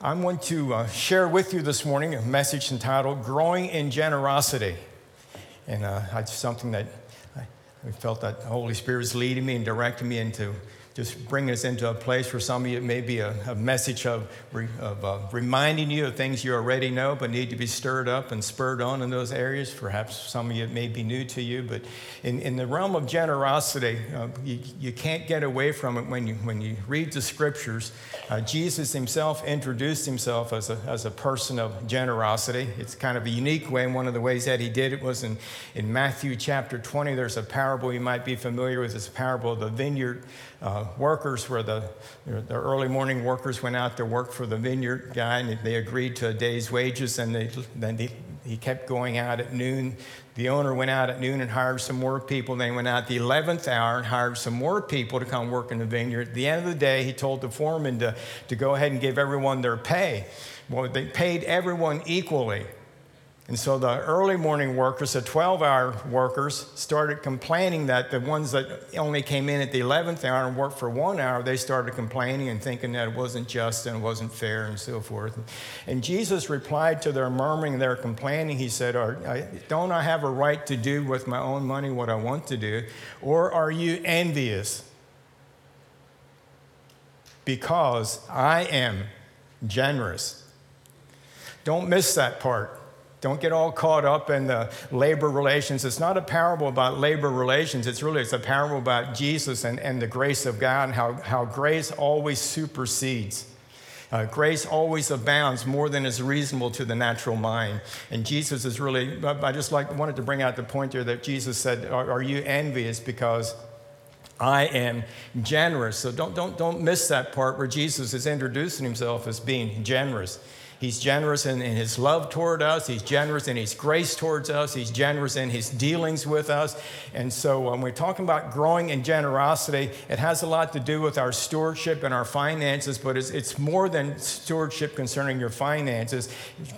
I want to uh, share with you this morning a message entitled Growing in Generosity. And uh, it's something that I, felt that the Holy Spirit is leading me and directing me into just bringing us into a place for some of you, it may be a, a message of, of uh, reminding you of things you already know but need to be stirred up and spurred on in those areas. Perhaps some of you may be new to you, but in, in the realm of generosity, uh, you, you can't get away from it when you, when you read the scriptures. Uh, Jesus himself introduced himself as a, as a person of generosity. It's kind of a unique way, and one of the ways that he did it was in, in Matthew chapter 20. There's a parable you might be familiar with. It's a parable of the vineyard uh, workers where the, the early morning workers went out to work for the vineyard guy and they agreed to a day's wages and they, then they, he kept going out at noon. The owner went out at noon and hired some more people. Then he went out the 11th hour and hired some more people to come work in the vineyard. At the end of the day, he told the foreman to, to go ahead and give everyone their pay. Well, they paid everyone equally. And so the early morning workers, the 12 hour workers, started complaining that the ones that only came in at the 11th hour and worked for one hour, they started complaining and thinking that it wasn't just and it wasn't fair and so forth. And Jesus replied to their murmuring, their complaining. He said, Don't I have a right to do with my own money what I want to do? Or are you envious? Because I am generous. Don't miss that part. Don't get all caught up in the labor relations. It's not a parable about labor relations. It's really it's a parable about Jesus and, and the grace of God and how, how grace always supersedes. Uh, grace always abounds more than is reasonable to the natural mind. And Jesus is really, I just like wanted to bring out the point there that Jesus said, Are, are you envious because I am generous? So don't, don't, don't miss that part where Jesus is introducing himself as being generous. He's generous in, in, his love toward us. He's generous in his grace towards us. He's generous in his dealings with us. And so when we're talking about growing in generosity, it has a lot to do with our stewardship and our finances, but it's, it's more than stewardship concerning your finances.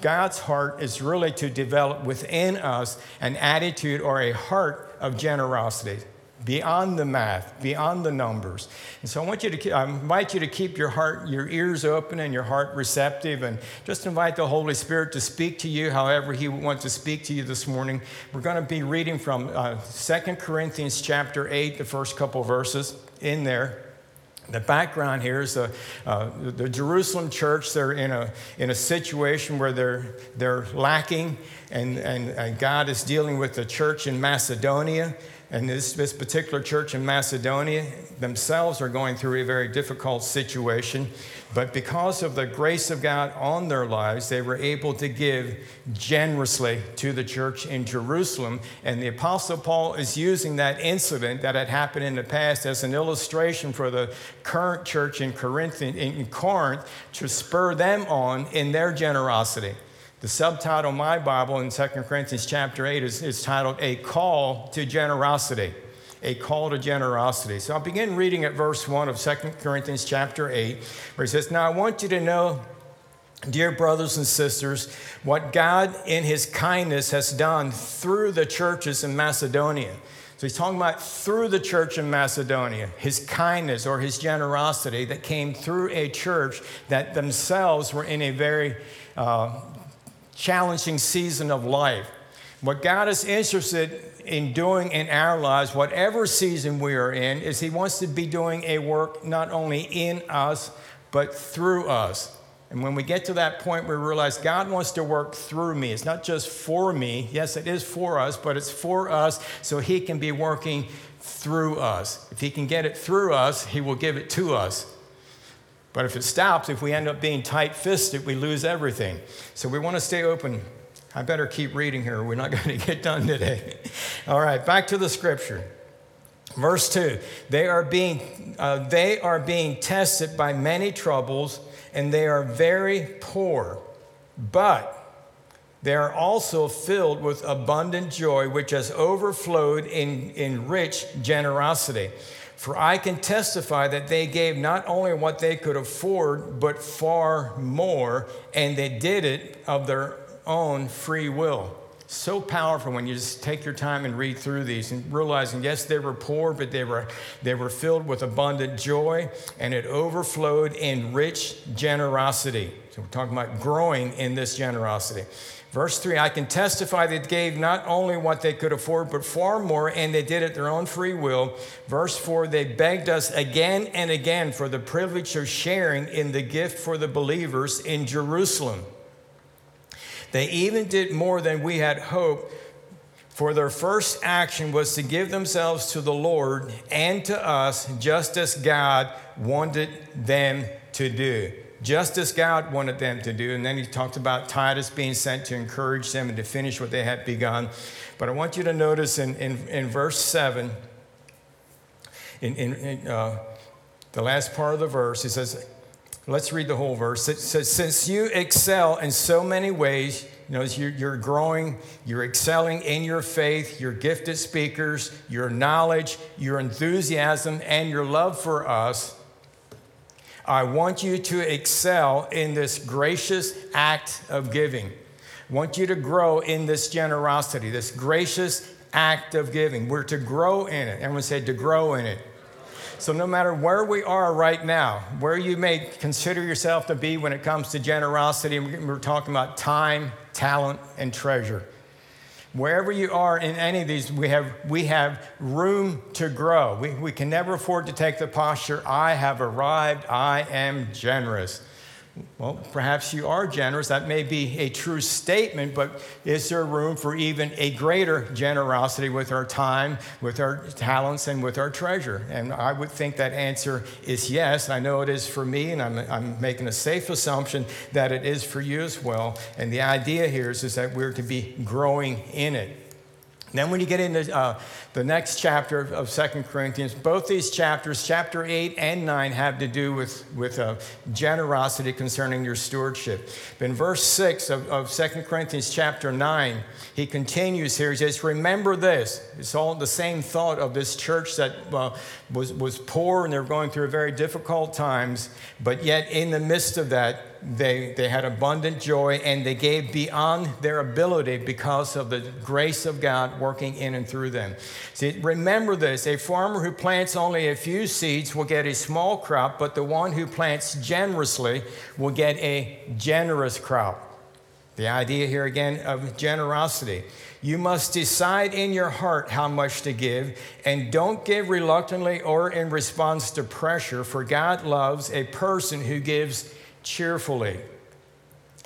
God's heart is really to develop within us an attitude or a heart of generosity beyond the math, beyond the numbers. And so I want you to, I invite you to keep your heart, your ears open and your heart receptive, and just invite the Holy Spirit to speak to you however He wants to speak to you this morning. We're going to be reading from uh, 2 Corinthians chapter 8, the first couple verses in there. The background here is the, uh, the Jerusalem church. They're in a, in a situation where they're, they're lacking, and, and, and God is dealing with the church in Macedonia. And this, this particular church in Macedonia themselves are going through a very difficult situation. But because of the grace of God on their lives, they were able to give generously to the church in Jerusalem. And the Apostle Paul is using that incident that had happened in the past as an illustration for the current church in Corinth, in Corinth to spur them on in their generosity. The subtitle of my Bible in 2 Corinthians chapter 8 is, is titled A Call to Generosity. A call to generosity. So I'll begin reading at verse 1 of 2 Corinthians chapter 8, where he says, Now I want you to know, dear brothers and sisters, what God in his kindness has done through the churches in Macedonia. So he's talking about through the church in Macedonia, his kindness or his generosity that came through a church that themselves were in a very uh, challenging season of life. What God is interested in doing in our lives, whatever season we are in, is He wants to be doing a work not only in us, but through us. And when we get to that point, we realize God wants to work through me. It's not just for me. Yes, it is for us, but it's for us so He can be working through us. If He can get it through us, He will give it to us. But if it stops, if we end up being tight fisted, we lose everything. So we want to stay open. I better keep reading here. We're not going to get done today. All right, back to the scripture. Verse 2 they are, being, uh, they are being tested by many troubles, and they are very poor. But they are also filled with abundant joy, which has overflowed in, in rich generosity. For I can testify that they gave not only what they could afford, but far more, and they did it of their own free will. So powerful when you just take your time and read through these and realizing, yes, they were poor, but they were, they were filled with abundant joy and it overflowed in rich generosity. So we're talking about growing in this generosity. Verse 3 I can testify they gave not only what they could afford, but far more, and they did it their own free will. Verse 4 they begged us again and again for the privilege of sharing in the gift for the believers in Jerusalem. They even did more than we had hoped, for their first action was to give themselves to the Lord and to us, just as God wanted them to do just as God wanted them to do. And then he talked about Titus being sent to encourage them and to finish what they had begun. But I want you to notice in, in, in verse 7, in, in, in uh, the last part of the verse, it says, let's read the whole verse. It says, Since you excel in so many ways, you know, you're growing, you're excelling in your faith, your gifted speakers, your knowledge, your enthusiasm, and your love for us I want you to excel in this gracious act of giving. I want you to grow in this generosity, this gracious act of giving. We're to grow in it. Everyone said to grow in it. So, no matter where we are right now, where you may consider yourself to be when it comes to generosity, we're talking about time, talent, and treasure. Wherever you are in any of these, we have, we have room to grow. We, we can never afford to take the posture, I have arrived, I am generous. Well, perhaps you are generous. That may be a true statement, but is there room for even a greater generosity with our time, with our talents, and with our treasure? And I would think that answer is yes. I know it is for me, and I'm, I'm making a safe assumption that it is for you as well. And the idea here is, is that we're to be growing in it. Then, when you get into uh, the next chapter of Second Corinthians, both these chapters, chapter 8 and 9, have to do with, with uh, generosity concerning your stewardship. In verse 6 of, of 2 Corinthians chapter 9, he continues here. He says, Remember this. It's all the same thought of this church that uh, was, was poor and they were going through very difficult times, but yet in the midst of that, they, they had abundant joy and they gave beyond their ability because of the grace of God working in and through them. See, remember this a farmer who plants only a few seeds will get a small crop, but the one who plants generously will get a generous crop. The idea here again of generosity. You must decide in your heart how much to give, and don't give reluctantly or in response to pressure, for God loves a person who gives cheerfully.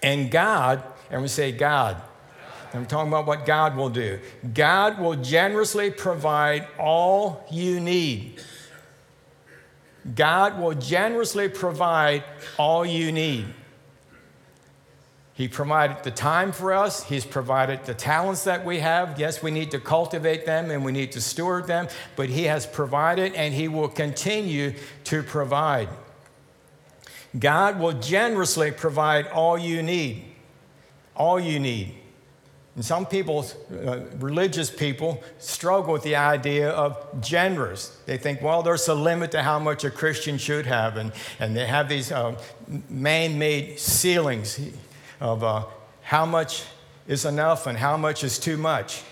And God, and we say God, I'm talking about what God will do. God will generously provide all you need. God will generously provide all you need. He provided the time for us. He's provided the talents that we have. Yes, we need to cultivate them and we need to steward them, but He has provided and He will continue to provide. God will generously provide all you need. All you need. And some people, uh, religious people, struggle with the idea of generous. They think, well, there's a limit to how much a Christian should have. And, and they have these uh, man made ceilings of uh, how much is enough and how much is too much.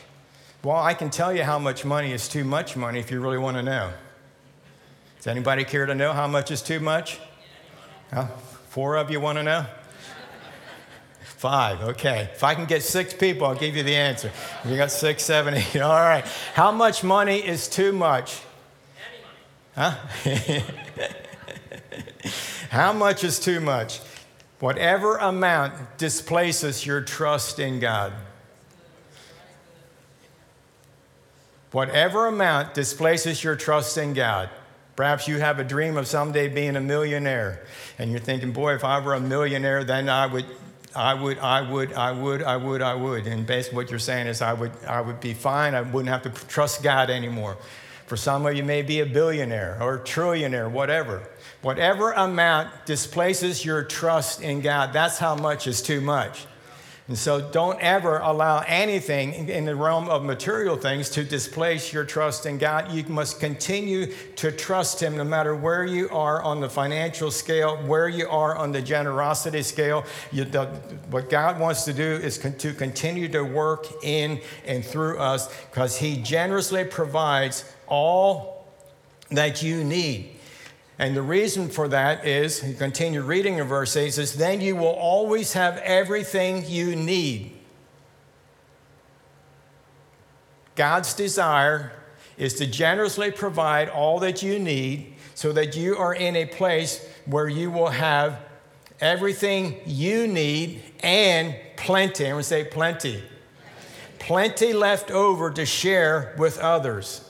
Well, I can tell you how much money is too much money if you really want to know. Does anybody care to know how much is too much? Huh? Four of you want to know? Five, okay. If I can get six people, I'll give you the answer. You got six, seven, eight. All right. How much money is too much? Any money. Huh? How much is too much? Whatever amount displaces your trust in God. Whatever amount displaces your trust in God. Perhaps you have a dream of someday being a millionaire, and you're thinking, boy, if I were a millionaire, then I would, I would, I would, I would, I would, I would. And basically, what you're saying is, I would, I would be fine. I wouldn't have to trust God anymore. For some of you, may be a billionaire or a trillionaire, whatever. Whatever amount displaces your trust in God, that's how much is too much. And so don't ever allow anything in the realm of material things to displace your trust in God. You must continue to trust Him no matter where you are on the financial scale, where you are on the generosity scale. You, the, what God wants to do is con- to continue to work in and through us because He generously provides all that you need. And the reason for that is, you continue reading in verse 8, says, Then you will always have everything you need. God's desire is to generously provide all that you need so that you are in a place where you will have everything you need and plenty. I'm going to say plenty. Plenty left over to share with others.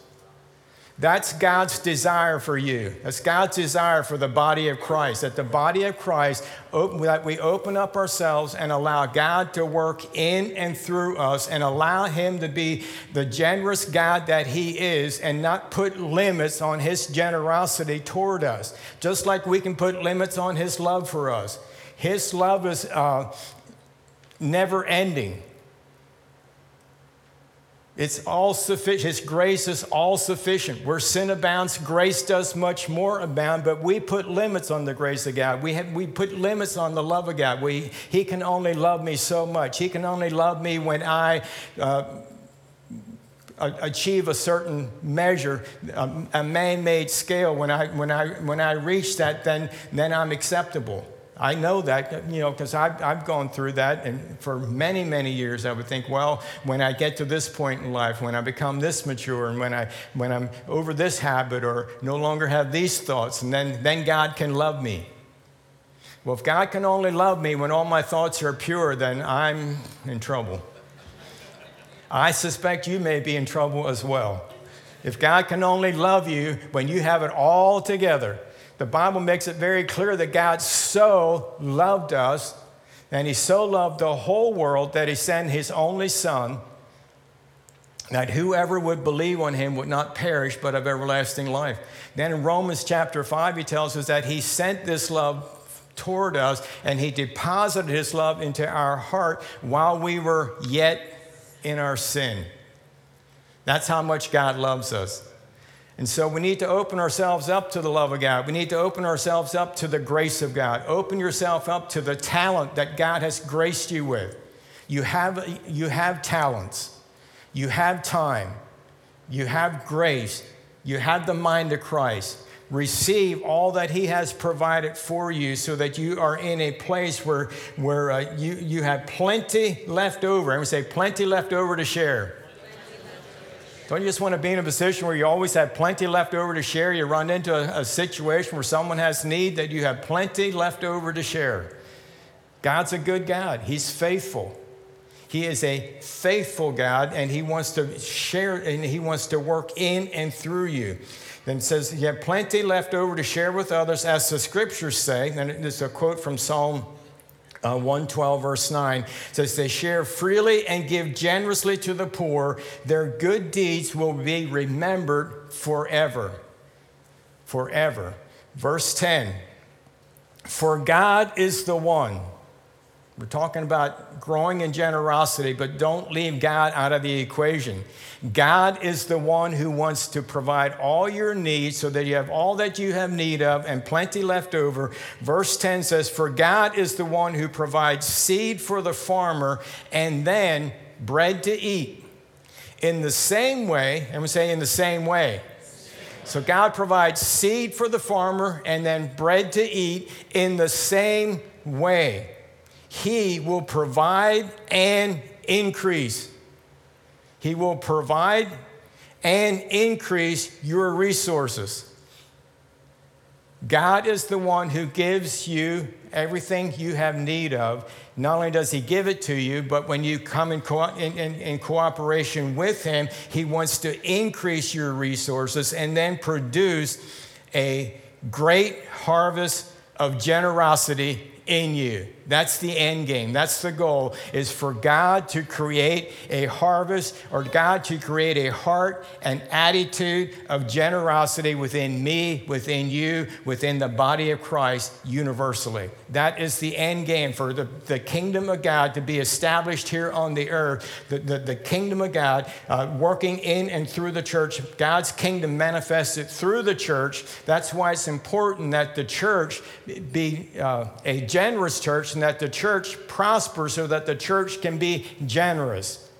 That's God's desire for you. That's God's desire for the body of Christ. That the body of Christ, that we open up ourselves and allow God to work in and through us and allow Him to be the generous God that He is and not put limits on His generosity toward us. Just like we can put limits on His love for us. His love is uh, never ending. It's all sufficient. His grace is all sufficient. Where sin abounds, grace does much more abound, but we put limits on the grace of God. We, have, we put limits on the love of God. We, he can only love me so much. He can only love me when I uh, achieve a certain measure, a man made scale. When I, when, I, when I reach that, then, then I'm acceptable. I know that, you know, because I've, I've gone through that. And for many, many years, I would think, well, when I get to this point in life, when I become this mature, and when, I, when I'm over this habit or no longer have these thoughts, and then, then God can love me. Well, if God can only love me when all my thoughts are pure, then I'm in trouble. I suspect you may be in trouble as well. If God can only love you when you have it all together, the Bible makes it very clear that God so loved us and He so loved the whole world that He sent His only Son that whoever would believe on him would not perish but have everlasting life. Then in Romans chapter 5, he tells us that he sent this love toward us and he deposited his love into our heart while we were yet in our sin. That's how much God loves us. And so we need to open ourselves up to the love of God. We need to open ourselves up to the grace of God. Open yourself up to the talent that God has graced you with. You have, you have talents, you have time, you have grace, you have the mind of Christ. Receive all that He has provided for you so that you are in a place where, where uh, you, you have plenty left over. I would say, plenty left over to share. Don't you just want to be in a position where you always have plenty left over to share? You run into a, a situation where someone has need that you have plenty left over to share. God's a good God, He's faithful. He is a faithful God, and He wants to share and He wants to work in and through you. Then it says, You have plenty left over to share with others, as the scriptures say. And it's a quote from Psalm uh, 112, verse 9 says, They share freely and give generously to the poor. Their good deeds will be remembered forever. Forever. Verse 10 For God is the one we're talking about growing in generosity, but don't leave God out of the equation. God is the one who wants to provide all your needs so that you have all that you have need of and plenty left over. Verse 10 says, For God is the one who provides seed for the farmer and then bread to eat. In the same way, and we say in the same way. So God provides seed for the farmer and then bread to eat in the same way. He will provide and increase. He will provide and increase your resources. God is the one who gives you everything you have need of. Not only does He give it to you, but when you come in, co- in, in, in, cooperation with Him, He wants to increase your resources and then produce a great harvest of generosity in you. That's the end game. That's the goal is for God to create a harvest or God to create a heart and attitude of generosity within me, within you, within the body of Christ universally. That is the end game for the, the kingdom of God to be established here on the earth. The, the, the kingdom of God uh, working in and through the church, God's kingdom manifested through the church. That's why it's important that the church be uh, a generous church and that the church prospers so that the church can be generous.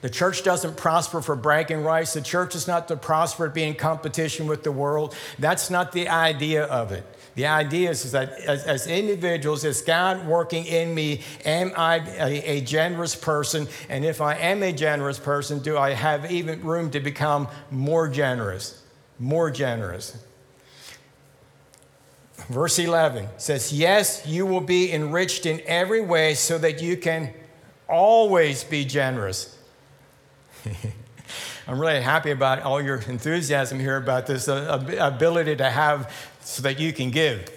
The church doesn't prosper for bragging rights. The church is not to prosper at being in competition with the world. That's not the idea of it. The idea is, that as, as, individuals, is God working in me? Am I a, a generous person? And if I am a generous person, do I have even room to become more generous? More generous. Verse 11 says, Yes, you will be enriched in every way so that you can always be generous. I'm really happy about all your enthusiasm here about this uh, ability to have so that you can give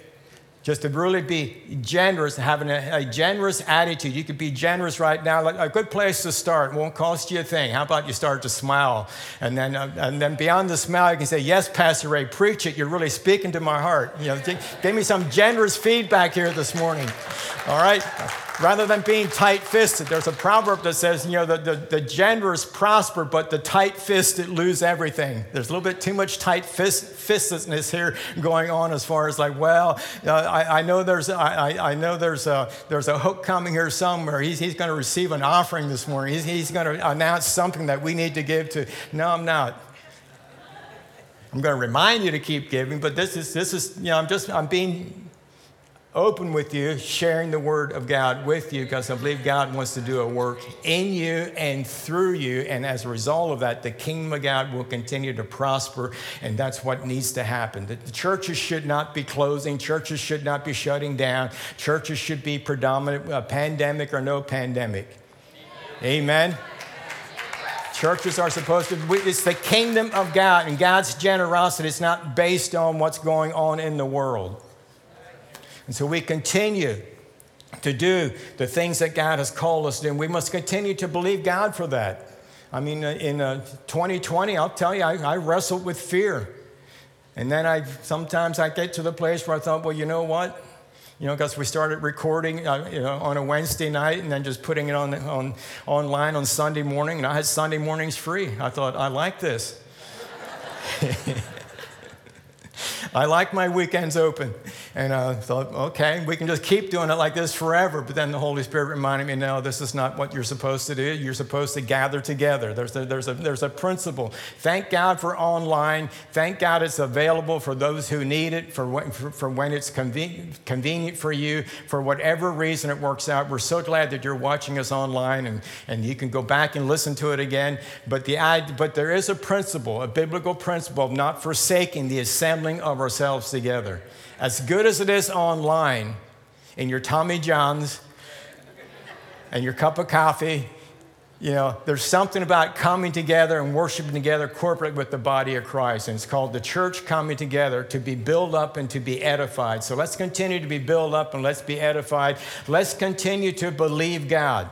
just to really be generous, having a, a, generous attitude. You could be generous right now. Like a good place to start. Won't cost you a thing. How about you start to smile? And then, uh, and then beyond the smile, you can say, Yes, Pastor Ray, preach it. You're really speaking to my heart. You know, give me some generous feedback here this morning. All right? Rather than being tight fisted. There's a proverb that says, you know, the, the, the generous prosper, but the tight fisted lose everything. There's a little bit too much tight fist, fistedness here going on as far as like, well, uh, I, I, know there's, I, I know there's a, there's a hook coming here somewhere. He's, he's going to receive an offering this morning. He's, he's going to announce something that we need to give to. No, I'm not. I'm going to remind you to keep giving, but this is, this is, you know, I'm just, I'm being open with you, sharing the Word of God with you, because I believe God wants to do a work in you and through you. And as a result of that, the kingdom of God will continue to prosper, and that's what needs to happen. The churches should not be closing, churches should not be shutting down, churches should be predominant, uh, pandemic or no pandemic. Amen. Churches are supposed to, it's the kingdom of God and God's generosity. It's not based on what's going on in the world. And so we continue to do the things that God has called us to, and we must continue to believe God for that. I mean, uh, in uh, 2020, I'll tell you, I, I wrestled with fear. And then I sometimes I get to the place where I thought, well, you know what? You know, because we started recording uh, you know, on a Wednesday night and then just putting it on, on online on Sunday morning. And I had Sunday mornings free. I thought, I like this. I like my weekends open. And uh, I thought, okay, we can just keep doing it like this forever. But then the Holy Spirit reminded me, no, this is not what you're supposed to do. You're supposed to gather together. There's a, there's a, there's a principle. Thank God for online. Thank God it's available for those who need it, for when, for, for when it's convenient, convenient for you, for whatever reason it works out. We're so glad that you're watching us online and, and you can go back and listen to it again. But, the, but there is a principle, a biblical principle of not forsaking the assembling of ourselves together as good as it is online in your Tommy John's and your cup of coffee, you know, there's something about coming together and worshiping together corporately with the body of Christ. And it's called the church coming together to be built up and to be edified. So let's continue to be built up and let's be edified. Let's continue to believe God.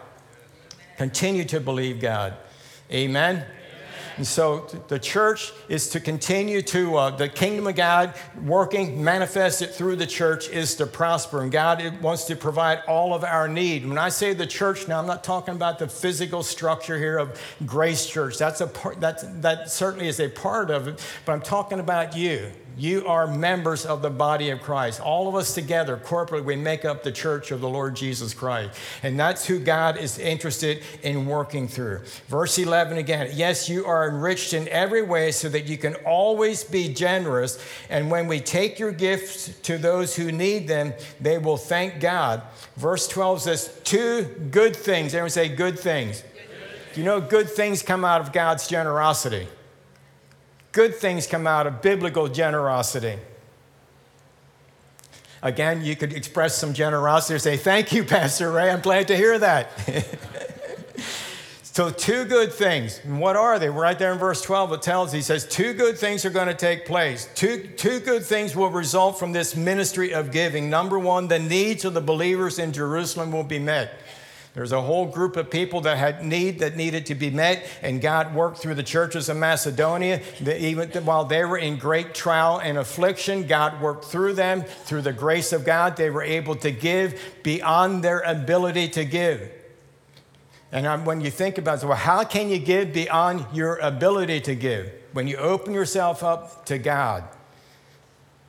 Continue to believe God. Amen. And so the church is to continue to, uh, the kingdom of God working, manifested through the church is to prosper. And God wants to provide all of our need. When I say the church now, I'm not talking about the physical structure here of Grace Church. That's a part, that's, that certainly is a part of it, but I'm talking about you. You are members of the body of Christ. All of us together, corporately, we make up the church of the Lord Jesus Christ. And that's who God is interested in working through. Verse 11 again Yes, you are enriched in every way so that you can always be generous. And when we take your gifts to those who need them, they will thank God. Verse 12 says, Two good things. Everyone say, Good things. You know, good things come out of God's generosity. Good things come out of biblical generosity. Again, you could express some generosity or say, Thank you, Pastor Ray. I'm glad to hear that. So, two good things. What are they? Right there in verse 12, it tells, he says, two good things are going to take place. Two, two good things will result from this ministry of giving. Number one, the needs of the believers in Jerusalem will be met. There's a whole group of people that had need that needed to be met, and God worked through the churches of Macedonia. even while they were in great trial and affliction, God worked through them. Through the grace of God, they were able to give beyond their ability to give. And when you think about it, well, how can you give beyond your ability to give? When you open yourself up to God,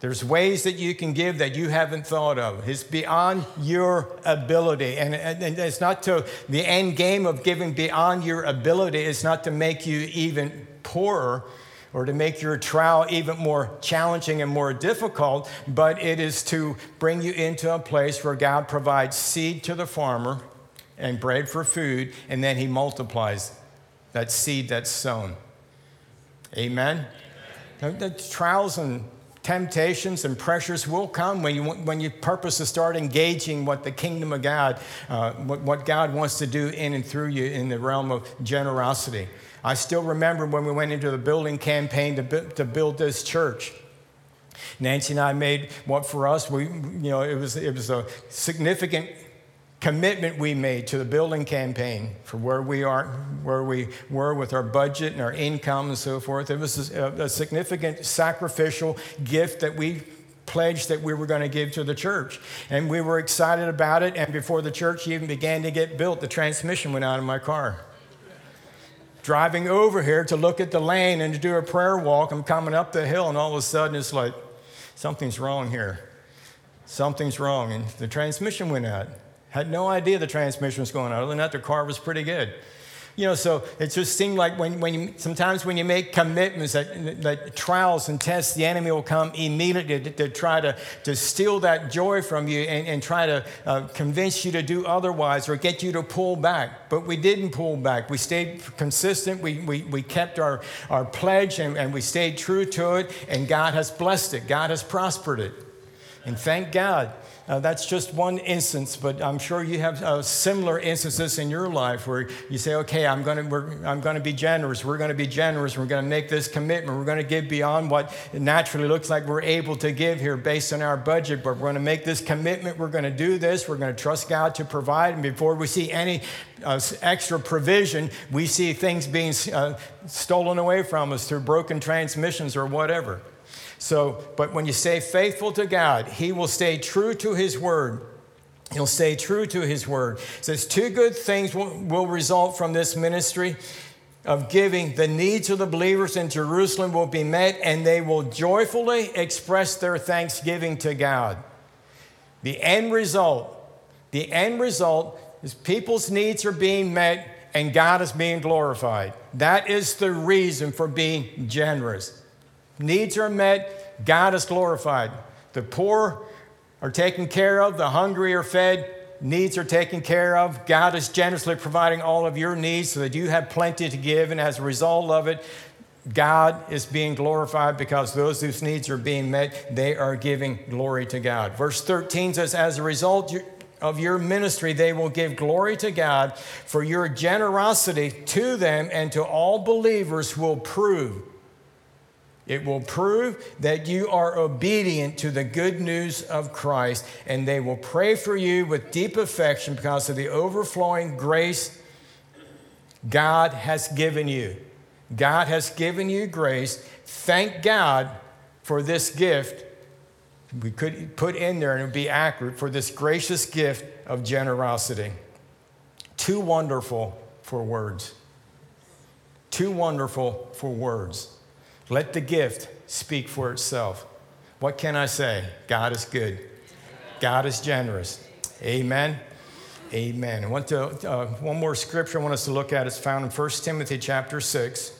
there's ways that you can give that you haven't thought of. It's beyond your ability. And, and, it's not to the end game of giving beyond your ability, it's not to make you even poorer or to make your trial even more challenging and more difficult, but it is to bring you into a place where God provides seed to the farmer and bread for food, and then he multiplies that seed that's sown. Amen? Amen. The trials and temptations and pressures will come when you, when you purpose to start engaging what the kingdom of God, uh, what, what God wants to do in and through you in the realm of generosity. I still remember when we went into the building campaign to, to build this church. Nancy and I made what for us, we, you know, it was, it was a significant commitment we made to the building campaign for where we are, where we were with our budget and our income and so forth. It was a, a significant sacrificial gift that we pledged that we were going to give to the church. And we were excited about it. And before the church even began to get built, the transmission went out of my car. Driving over here to look at the lane and to do a prayer walk, I'm coming up the hill, and all of a sudden it's like, something's wrong here. Something's wrong. And the transmission went out. Had no idea the transmission was going on. Other than that, the car was pretty good. You know, so it just seemed like when, when you, sometimes when you make commitments that, that trials and tests, the enemy will come immediately to, to try to, to steal that joy from you and, and try to uh, convince you to do otherwise or get you to pull back. But we didn't pull back. We stayed consistent. We, we, we kept our, our pledge and, and we stayed true to it. And God has blessed it, God has prospered it. And thank God. Uh, that's just one instance, but I'm sure you have uh, similar instances in your life where you say, okay, I'm going to I'm to be generous. We're going to be generous. We're going to make this commitment. We're going to give beyond what naturally looks like we're able to give here based on our budget, but we're going to make this commitment. We're going to do this. We're going to trust God to provide. And before we see any uh, extra provision, we see things being uh, stolen away from us through broken transmissions or whatever. So, but when you stay faithful to God, He will stay true to His word. He'll stay true to His word. It says two good things will, will result from this ministry of giving. The needs of the believers in Jerusalem will be met, and they will joyfully express their thanksgiving to God. The end result, the end result is people's needs are being met and God is being glorified. That is the reason for being generous. Needs are met, God is glorified. The poor are taken care of, the hungry are fed, needs are taken care of. God is generously providing all of your needs so that you have plenty to give, and as a result of it, God is being glorified because those whose needs are being met, they are giving glory to God. Verse 13 says, As a result of your ministry, they will give glory to God for your generosity to them and to all believers will prove it will prove that you are obedient to the good news of Christ, and they will pray for you with deep affection because of the overflowing grace God has given you. God has given you grace. Thank God for this gift. We could put in there and it would be accurate for this gracious gift of generosity. Too wonderful for words. Too wonderful for words. Let the gift speak for itself. What can I say? God is good. God is generous. Amen. Amen. I want to, uh, one more scripture I want us to look at. It's found in 1 Timothy chapter 6.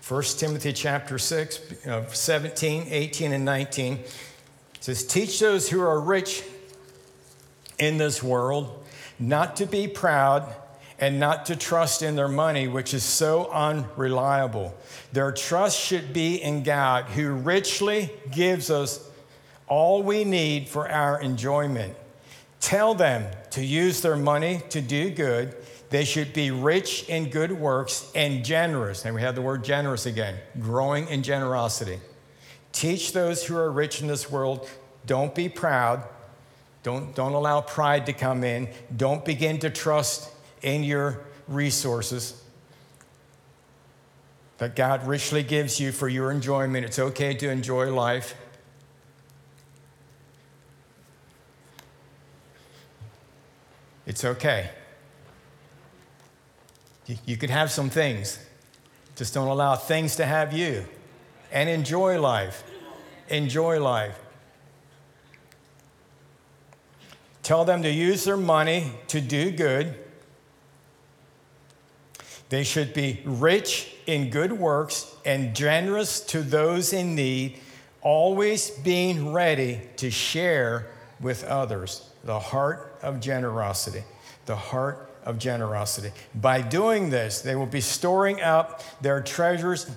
First Timothy chapter 6, uh, 17, 18, and 19 says, Teach those who are rich in this world not to be proud and not to trust in their money, which is so unreliable. Their trust should be in God, who richly gives us all we need for our enjoyment. Tell them to use their money to do good. They should be rich in good works and generous. And we have the word generous again, growing in generosity. Teach those who are rich in this world, don't be proud. Don't, don't allow pride to come in. Don't begin to trust in your resources that God richly gives you for your enjoyment. It's okay to enjoy life. It's okay. You could have some things, just don't allow things to have you. And enjoy life. Enjoy life. Tell them to use their money to do good. They should be rich in good works and generous to those in need, always being ready to share with others. The heart of generosity. The heart of generosity. By doing this, they will be storing up their treasures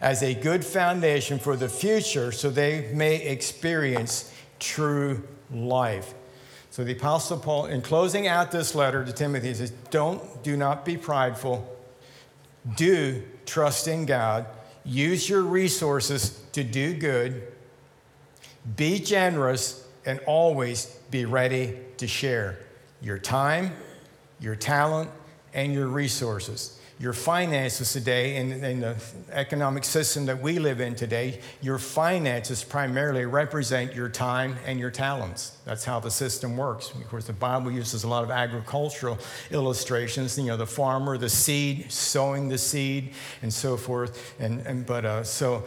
as a good foundation for the future so they may experience true life. So the Apostle Paul, in closing out this letter to Timothy, says, Don't, do not be prideful. Do trust in God. Use your resources to do good. Be generous and always be ready to share your time, your talent, and your resources. Your finances today, in, in, the economic system that we live in today, your finances primarily represent your time and your talents. That's how the system works. Of course, the Bible uses a lot of agricultural illustrations. You know, the farmer, the seed, sowing the seed, and so forth. And, and but uh, so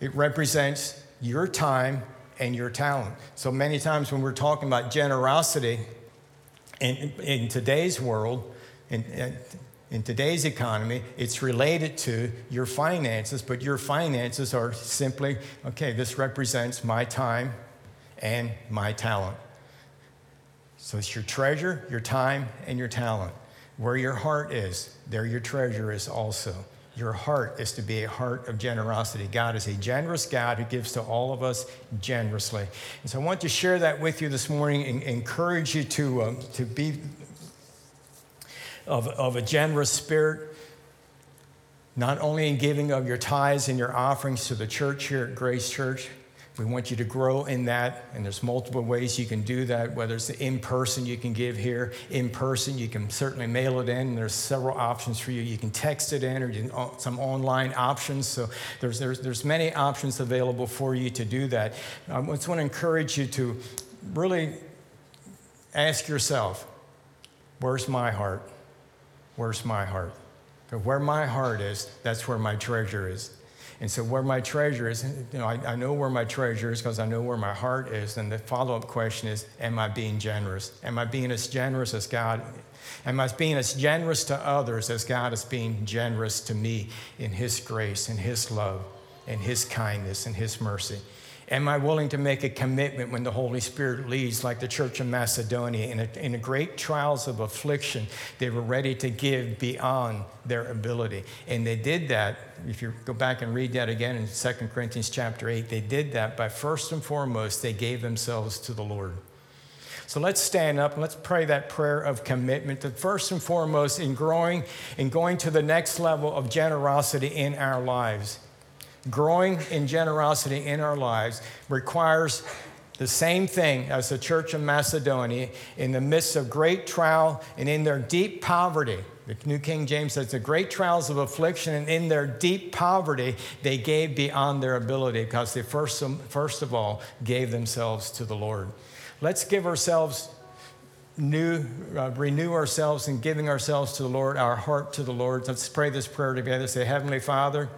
it represents your time and your talent. So many times when we're talking about generosity in, in today's world, in, in today's economy, it's related to your finances, but your finances are simply okay, this represents my time and my talent. So it's your treasure, your time, and your talent. Where your heart is, there your treasure is also your heart is to be a heart of generosity. God is a generous God who gives to all of us generously. And so I want to share that with you this morning and encourage you to, uh, to be of, of a generous spirit, not only in giving of your tithes and your offerings to the church here at Grace Church, we want you to grow in that, and there's multiple ways you can do that. Whether it's in person, you can give here. In person, you can certainly mail it in. There's several options for you. You can text it in, or you can, uh, some online options. So there's, there's, there's many options available for you to do that. I just want to encourage you to really ask yourself, where's my heart? Where's my heart? Where my heart is, that's where my treasure is. And so, where my treasure is, you know, I, I know where my treasure is because I know where my heart is. And the follow up question is Am I being generous? Am I being as generous as God? Am I being as generous to others as God is being generous to me in His grace in His love in His kindness in His mercy? Am I willing to make a commitment when the Holy Spirit leads, like the church in Macedonia? In, a, in a great trials of affliction, they were ready to give beyond their ability. And they did that, if you go back and read that again in 2 Corinthians chapter 8, they did that by first and foremost, they gave themselves to the Lord. So let's stand up and let's pray that prayer of commitment that first and foremost in growing and going to the next level of generosity in our lives growing in generosity in our lives requires the same thing as the church of Macedonia in the midst of great trial and in their deep poverty. The New King James says the great trials of affliction and in their deep poverty they gave beyond their ability because they first, first of all gave themselves to the Lord. Let's give ourselves new, uh, renew ourselves in giving ourselves to the Lord, our heart to the Lord. Let's pray this prayer together. Say, Heavenly Father,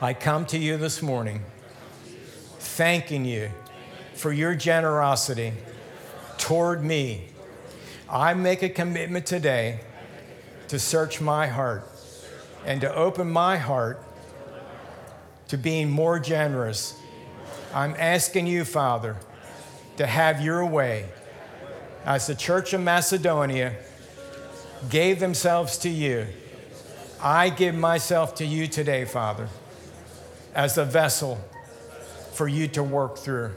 I come to you this morning thanking you for your generosity toward me. I make a commitment today to search my heart and to open my heart to being more generous. I'm asking you, Father, to have your way as the church of Macedonia gave themselves to you, I give myself to you today, Father, as a vessel for you to work through,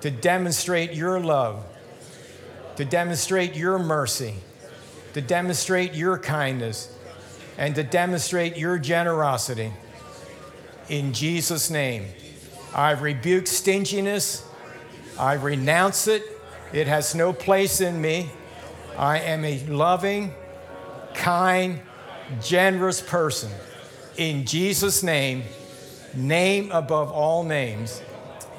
to demonstrate your love, to demonstrate your mercy, to demonstrate your kindness, and to demonstrate your generosity. In Jesus' name, I rebuke stinginess. I renounce it. It has no place in me. I am a loving, kind, generous person. In Jesus' name, name above all names.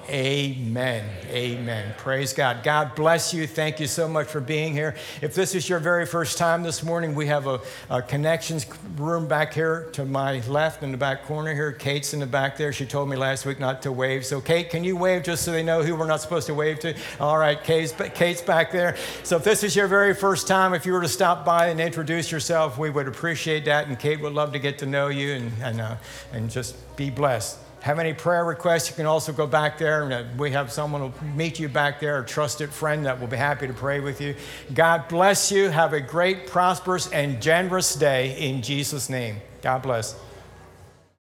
Amen. Amen. Praise God. God bless you. Thank you so much for being here. If this is your very first time this morning, we have a, a, connections room back here to my left in the back corner here. Kate's in the back there. She told me last week not to wave. So, Kate, can you wave just so they know who we're not supposed to wave to? All right, Kate's, Kate's back there. So, if this is your very first time, if you were to stop by and introduce yourself, we would appreciate that. And Kate would love to get to know you and, and, uh, and just be blessed have any prayer requests, you can also go back there and uh, we have someone who will meet you back there, a trusted friend that will be happy to pray with you. God bless you. Have a great, prosperous, and generous day in Jesus' name. God bless.